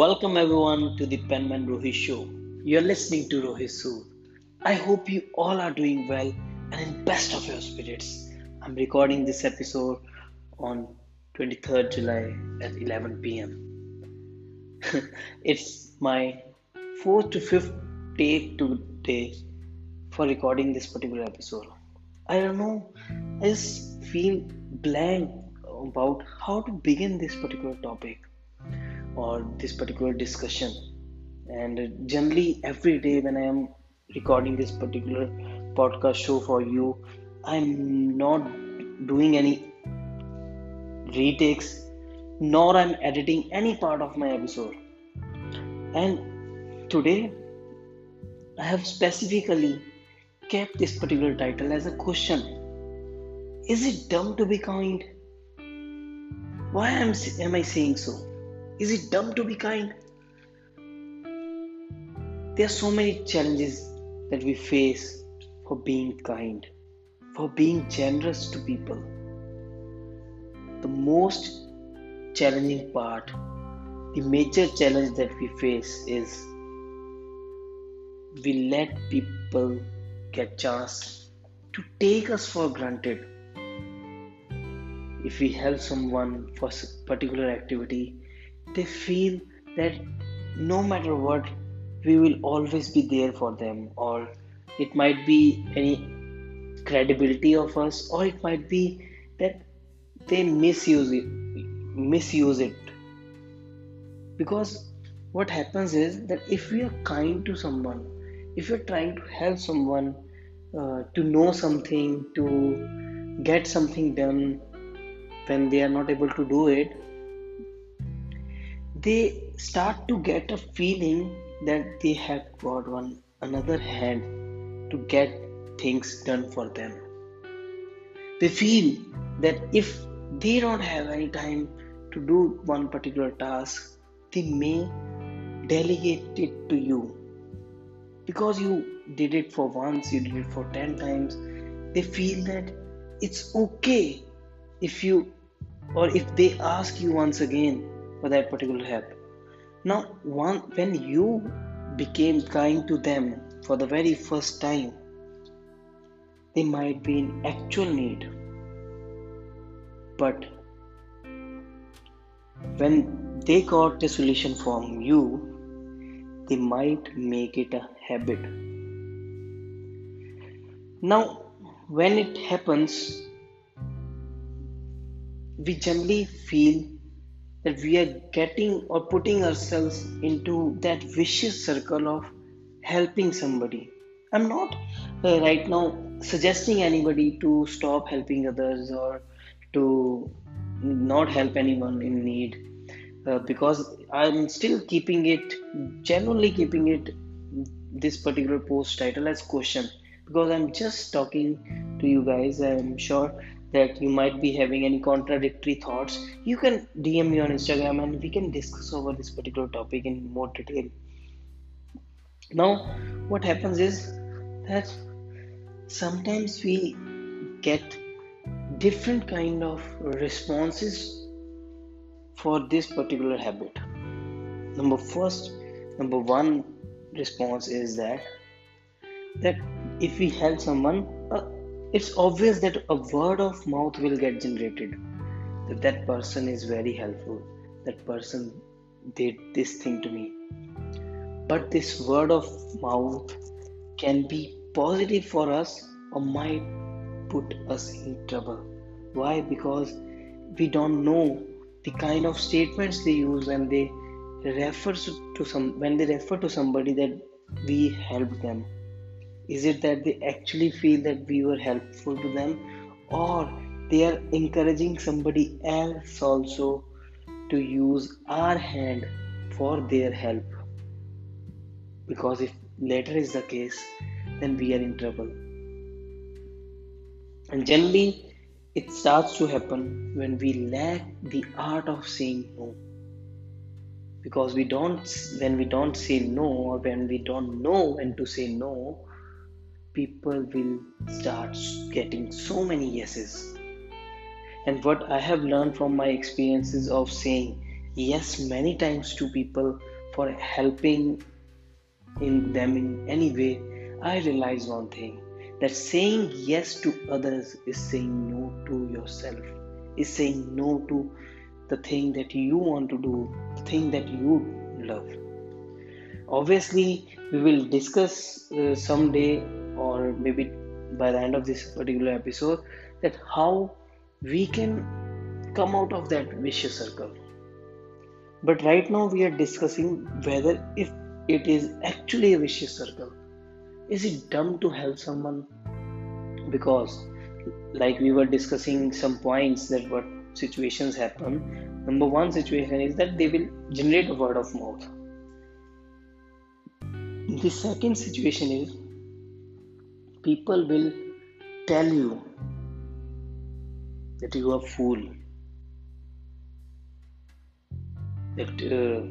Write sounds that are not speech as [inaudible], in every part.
Welcome everyone to the Penman Rohit Show. You're listening to Rohit Sood. I hope you all are doing well and in best of your spirits. I'm recording this episode on 23rd July at 11 p.m. [laughs] it's my fourth to fifth take today for recording this particular episode. I don't know, I just feel blank about how to begin this particular topic or this particular discussion. And generally, every day when I am recording this particular podcast show for you, I'm not doing any retakes nor I'm editing any part of my episode. And today, I have specifically kept this particular title as a question Is it dumb to be kind? Why am, am I saying so? Is it dumb to be kind? There are so many challenges that we face for being kind, for being generous to people. The most challenging part, the major challenge that we face is we let people get chance to take us for granted if we help someone for a particular activity they feel that no matter what we will always be there for them. Or it might be any credibility of us or it might be that they misuse it misuse it. Because what happens is that if we are kind to someone if you're trying to help someone uh, to know something to get something done when they are not able to do it they start to get a feeling that they have got one another hand to get things done for them. They feel that if they don't have any time to do one particular task, they may delegate it to you. Because you did it for once, you did it for 10 times, they feel that it's okay if you or if they ask you once again for that particular help. Now, one, when you became kind to them for the very first time, they might be in actual need. But when they got the solution from you, they might make it a habit. Now, when it happens, we generally feel that we are getting or putting ourselves into that vicious circle of helping somebody. I'm not uh, right now suggesting anybody to stop helping others or to not help anyone in need uh, because I'm still keeping it, genuinely keeping it, this particular post title as question because I'm just talking to you guys. I'm sure that you might be having any contradictory thoughts, you can DM me on Instagram and we can discuss over this particular topic in more detail. Now, what happens is that sometimes we get different kind of responses for this particular habit. Number first, number one response is that that if we help someone, it's obvious that a word of mouth will get generated. That that person is very helpful. That person did this thing to me. But this word of mouth can be positive for us or might put us in trouble. Why? Because we don't know the kind of statements they use when they refer to some when they refer to somebody that we helped them is it that they actually feel that we were helpful to them, or they are encouraging somebody else also to use our hand for their help? Because if later is the case, then we are in trouble. And generally, it starts to happen when we lack the art of saying no because we don't when we don't say no or when we don't know when to say no people will start getting so many yeses. And what I have learned from my experiences of saying yes many times to people for helping in them in any way, I realize one thing that saying yes to others is saying no to yourself, is saying no to the thing that you want to do, the thing that you love. Obviously, we will discuss uh, someday, or maybe by the end of this particular episode, that how we can come out of that vicious circle. But right now, we are discussing whether if it is actually a vicious circle. Is it dumb to help someone? Because, like we were discussing some points that what situations happen. Number one situation is that they will generate a word of mouth. The second situation is people will tell you that you are a fool that uh,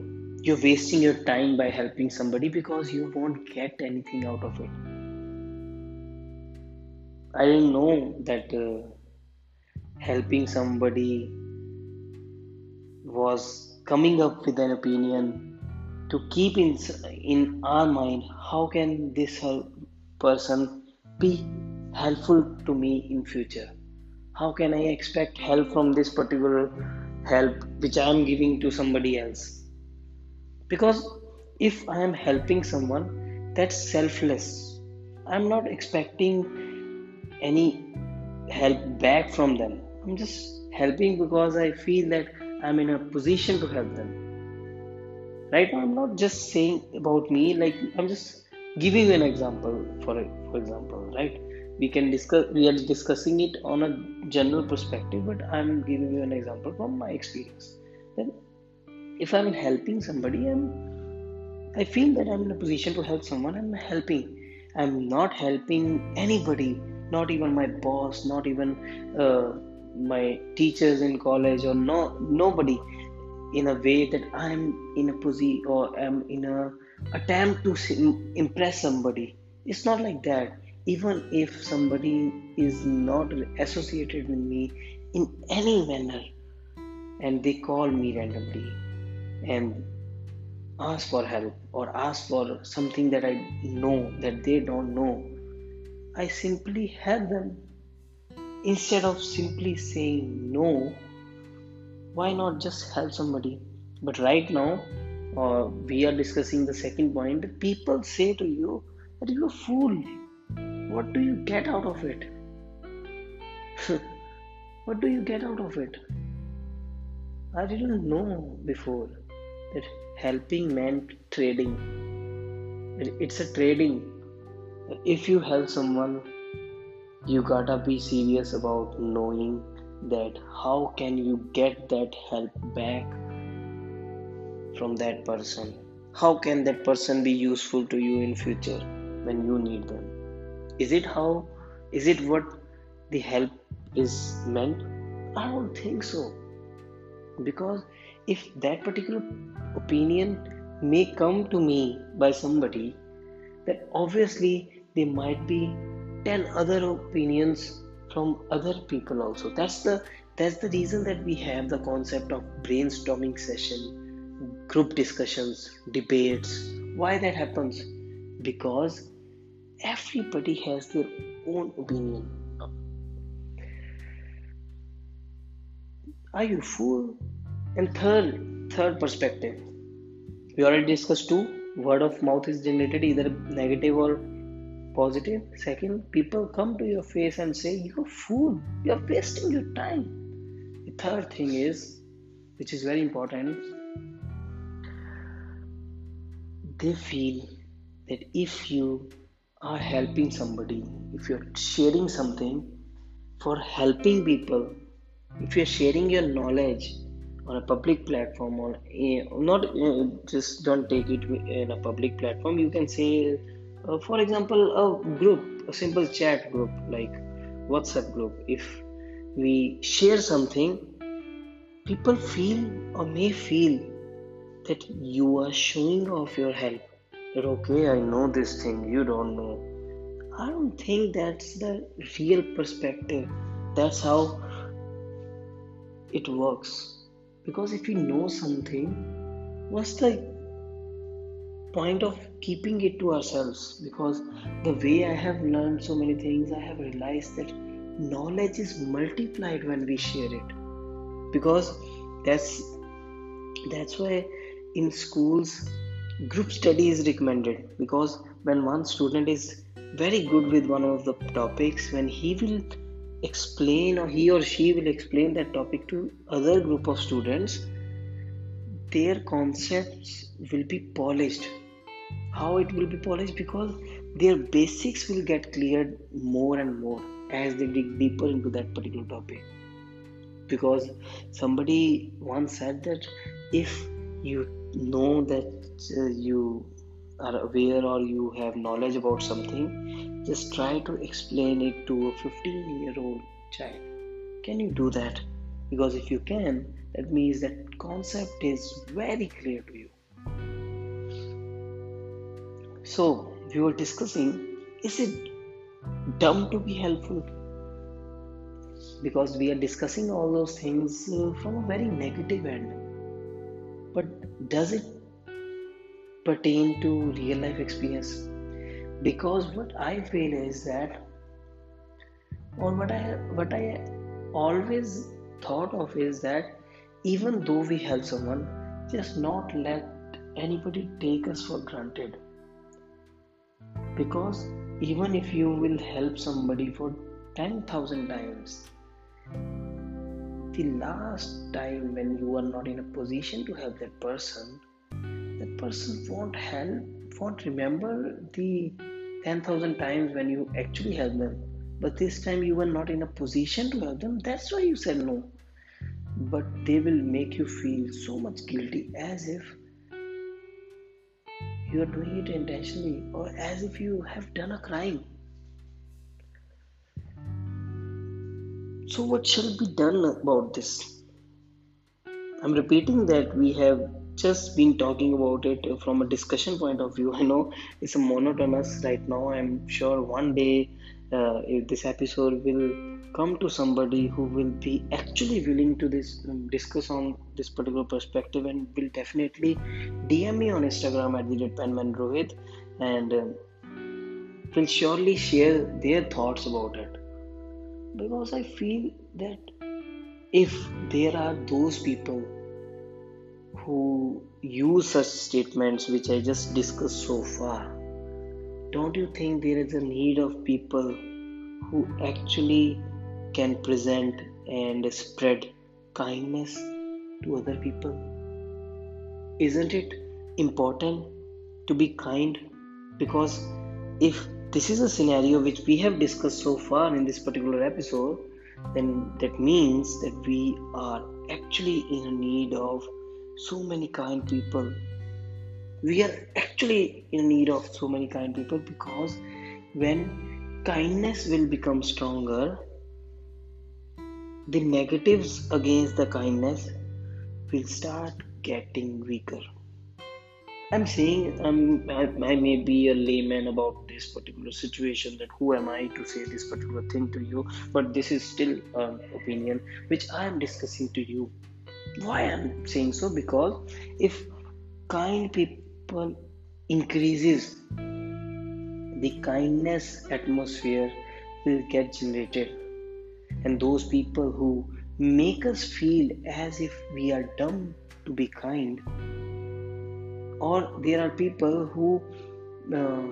you're wasting your time by helping somebody because you won't get anything out of it. I didn't know that uh, helping somebody was coming up with an opinion to keep in in our mind how can this person be helpful to me in future. How can i expect help from this particular help which i am giving to somebody else? Because if i am helping someone that's selfless. I'm not expecting any help back from them. I'm just helping because i feel that i'm in a position to help them. Right now i'm not just saying about me like i'm just giving you an example for for example right? We can discuss we are discussing it on a general perspective but i'm giving you an example from my experience. Then if i'm helping somebody i'm i feel that i'm in a position to help someone i'm helping. I'm not helping anybody not even my boss not even uh, my teachers in college or no nobody in a way that i'm in a position or am in a attempt to impress somebody it's not like that even if somebody is not associated with me in any manner and they call me randomly and ask for help or ask for something that I know that they don't know, I simply help them. Instead of simply saying no, why not just help somebody? But right now, we are discussing the second point. People say to you that you're a fool. What do you get out of it? [laughs] what do you get out of it? I didn't know before that helping meant trading. It's a trading. If you help someone, you gotta be serious about knowing that how can you get that help back from that person. How can that person be useful to you in future when you need them? Is it how is it what the help is meant? I don't think so. Because if that particular opinion may come to me by somebody, then obviously there might be 10 other opinions from other people also. That's the that's the reason that we have the concept of brainstorming session, group discussions, debates. Why that happens? Because everybody has their own opinion. Are you fool? And third, third perspective, we already discussed two. Word of mouth is generated either negative or positive. Second, people come to your face and say, You're fool, you're wasting your time. The third thing is, which is very important, they feel that if you are helping somebody, if you're sharing something for helping people, if you're sharing your knowledge, on a public platform or not just don't take it in a public platform you can say uh, for example a group a simple chat group like whatsapp group. If we share something people feel or may feel that you are showing off your help. That okay i know this thing you don't know. I don't think that's the real perspective. That's how it works. Because if we know something what's the point of keeping it to ourselves? Because the way i have learned so many things i have realized that knowledge is multiplied when we share it. Because that's that's why in schools group study is recommended because when one student is very good with one of the topics when he will explain or he or she will explain that topic to other group of students their concepts will be polished. How it will be polished? Because their basics will get cleared more and more as they dig deeper into that particular topic. Because somebody once said that if you know that uh, you are aware or you have knowledge about something just try to explain it to a 15 year old child. Can you do that? Because if you can that means that concept is very clear to you. So we were discussing is it dumb to be helpful? Because we are discussing all those things uh, from a very negative end but does it pertain to real life experience? Because what i feel is that or what i what i always thought of is that even though we help someone just not let anybody take us for granted. Because even if you will help somebody for 10,000 times, the last time when you are not in a position to help that person, that person won't help, won't remember the 10,000 times when you actually help them. But this time you were not in a position to help them, that's why you said no. But they will make you feel so much guilty as if you are doing it intentionally or as if you have done a crime. So, what shall be done about this? I'm repeating that we have just been talking about it from a discussion point of view. [laughs] I know it's a monotonous right now. I'm sure one day uh, this episode will come to somebody who will be actually willing to this um, discuss on this particular perspective and will definitely DM me on Instagram at the penman Rohit and uh, will surely share their thoughts about it because I feel that if there are those people who use such statements which I just discussed so far, don't you think there is a need of people who actually can present and spread kindness to other people? Isn't it important to be kind? Because if this is a scenario which we have discussed so far in this particular episode, then that means that we are actually in need of so many kind people. We are actually in need of so many kind people because when kindness will become stronger, the negatives against the kindness will start getting weaker. I'm saying I'm, I, I, may be a layman about this particular situation that who am I to say this particular thing to you, but this is still an opinion which I am discussing to you. Why I'm saying so? Because if kind people increases, the kindness atmosphere will get generated and those people who make us feel as if we are dumb to be kind or there are people who uh,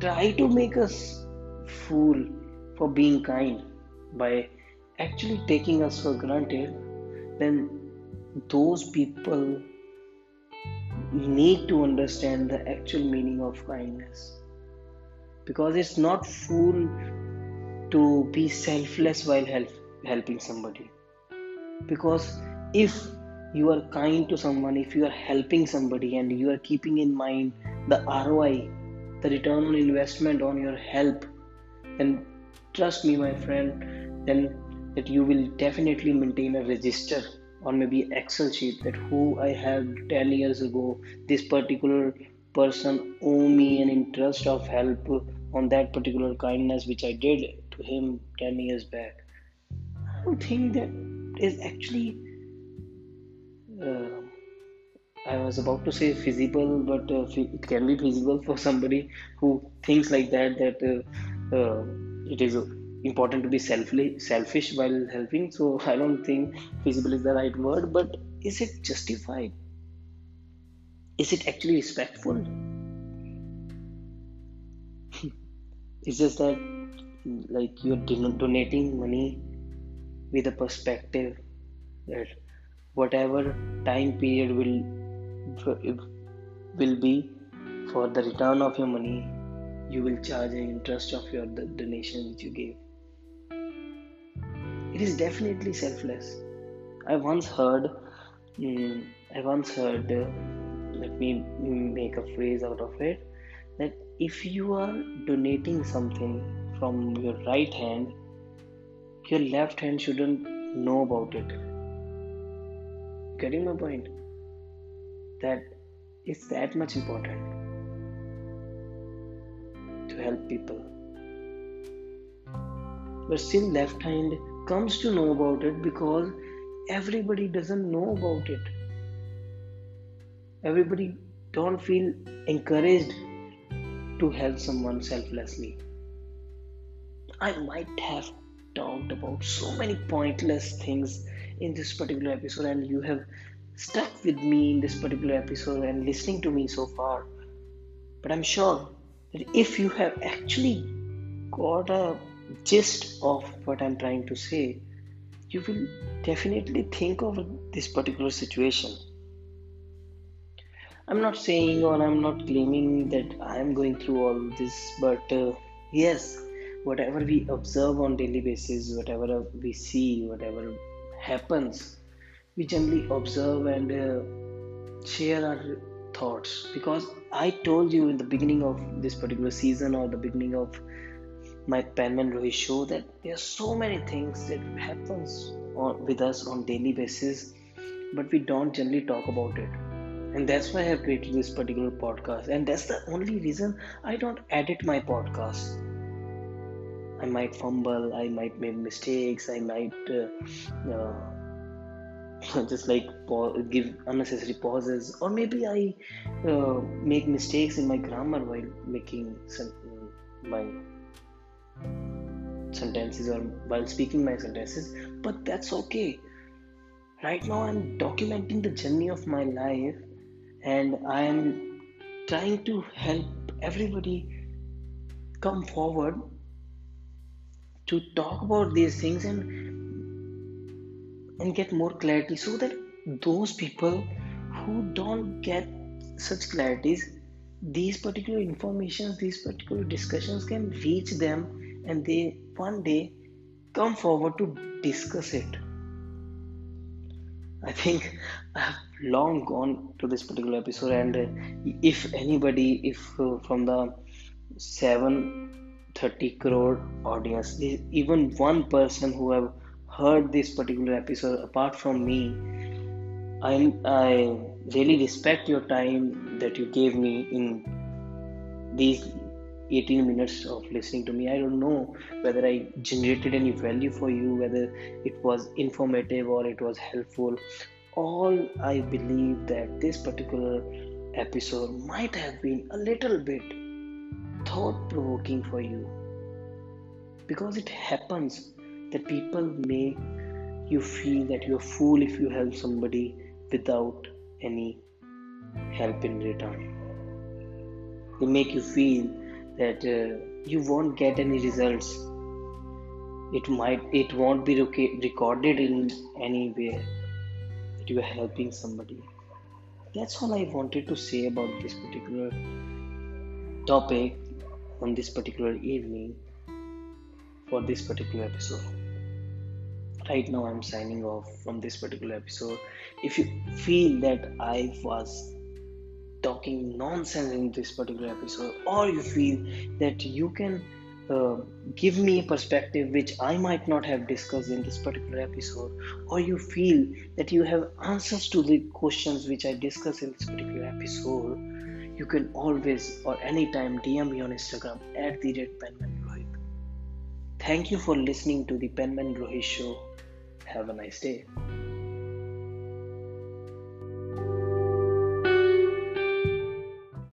try to make us fool for being kind by actually taking us for granted then those people need to understand the actual meaning of kindness. Because it's not fool to be selfless while help, helping somebody. Because if you are kind to someone if you are helping somebody and you are keeping in mind the ROI the return on investment on your help then trust me my friend then that you will definitely maintain a register or maybe excel sheet that who i helped 10 years ago this particular person owe me an interest of help on that particular kindness which i did to him 10 years back. I don't think that is actually I was about to say feasible, but uh, it can be feasible for somebody who thinks like that that uh, uh, it is important to be selfly, selfish while helping. So [laughs] I don't think feasible is the right word, but is it justified? Is it actually respectful? [laughs] it's just that like you're donating money with a perspective that whatever time period will will be for the return of your money you will charge an interest of your donation which you gave. It is definitely selfless. I once heard mm, i once heard uh, let me make a phrase out of it that if you are donating something from your right hand your left hand shouldn't know about it getting my point that it's that much important to help people. But still, left hand comes to know about it because everybody doesn't know about it. Everybody don't feel encouraged to help someone selflessly. I might have talked about so many pointless things in this particular episode, and you have stuck with me in this particular episode and listening to me so far. But I'm sure that if you have actually got a gist of what I'm trying to say, you will definitely think of this particular situation. I'm not saying or I'm not claiming that I'm going through all this, but uh, yes, whatever we observe on daily basis, whatever we see, whatever happens we generally observe and uh, share our thoughts. Because I told you in the beginning of this particular season or the beginning of my Penman Rohit show that there are so many things that happens on, with us on daily basis but we don't generally talk about it. And that's why I have created this particular podcast. And that's the only reason I don't edit my podcast I might fumble I might make mistakes I might uh, uh, [laughs] just like give unnecessary pauses. Or maybe i uh, make mistakes in my grammar while making my sentences or while speaking my sentences but that's okay. Right now i'm documenting the journey of my life and i am trying to help everybody come forward to talk about these things and and get more clarity so that those people who don't get such clarities these particular informations these particular discussions can reach them and they one day come forward to discuss it. I think i have long gone to this particular episode and if anybody if uh, from the 730 crore audience. Even one person who have heard this particular episode apart from me i i really respect your time that you gave me in these 18 minutes of listening to me. I don't know whether i generated any value for you whether it was informative or it was helpful. All i believe that this particular episode might have been a little bit thought provoking for you because it happens that people make you feel that you're a fool if you help somebody without any help in return. They make you feel that uh, you won't get any results. It might, it won't be recorded in any way that you are helping somebody. That's all I wanted to say about this particular topic on this particular evening for this particular episode. Right now i'm signing off from this particular episode. If you feel that i was talking nonsense in this particular episode or you feel that you can uh, give me a perspective which I might not have discussed in this particular episode, or you feel that you have answers to the questions which I discussed in this particular episode, you can always or anytime DM me on Instagram at the red penman Rohit. Thank you for listening to the Penman Rohit Show. Have a nice day.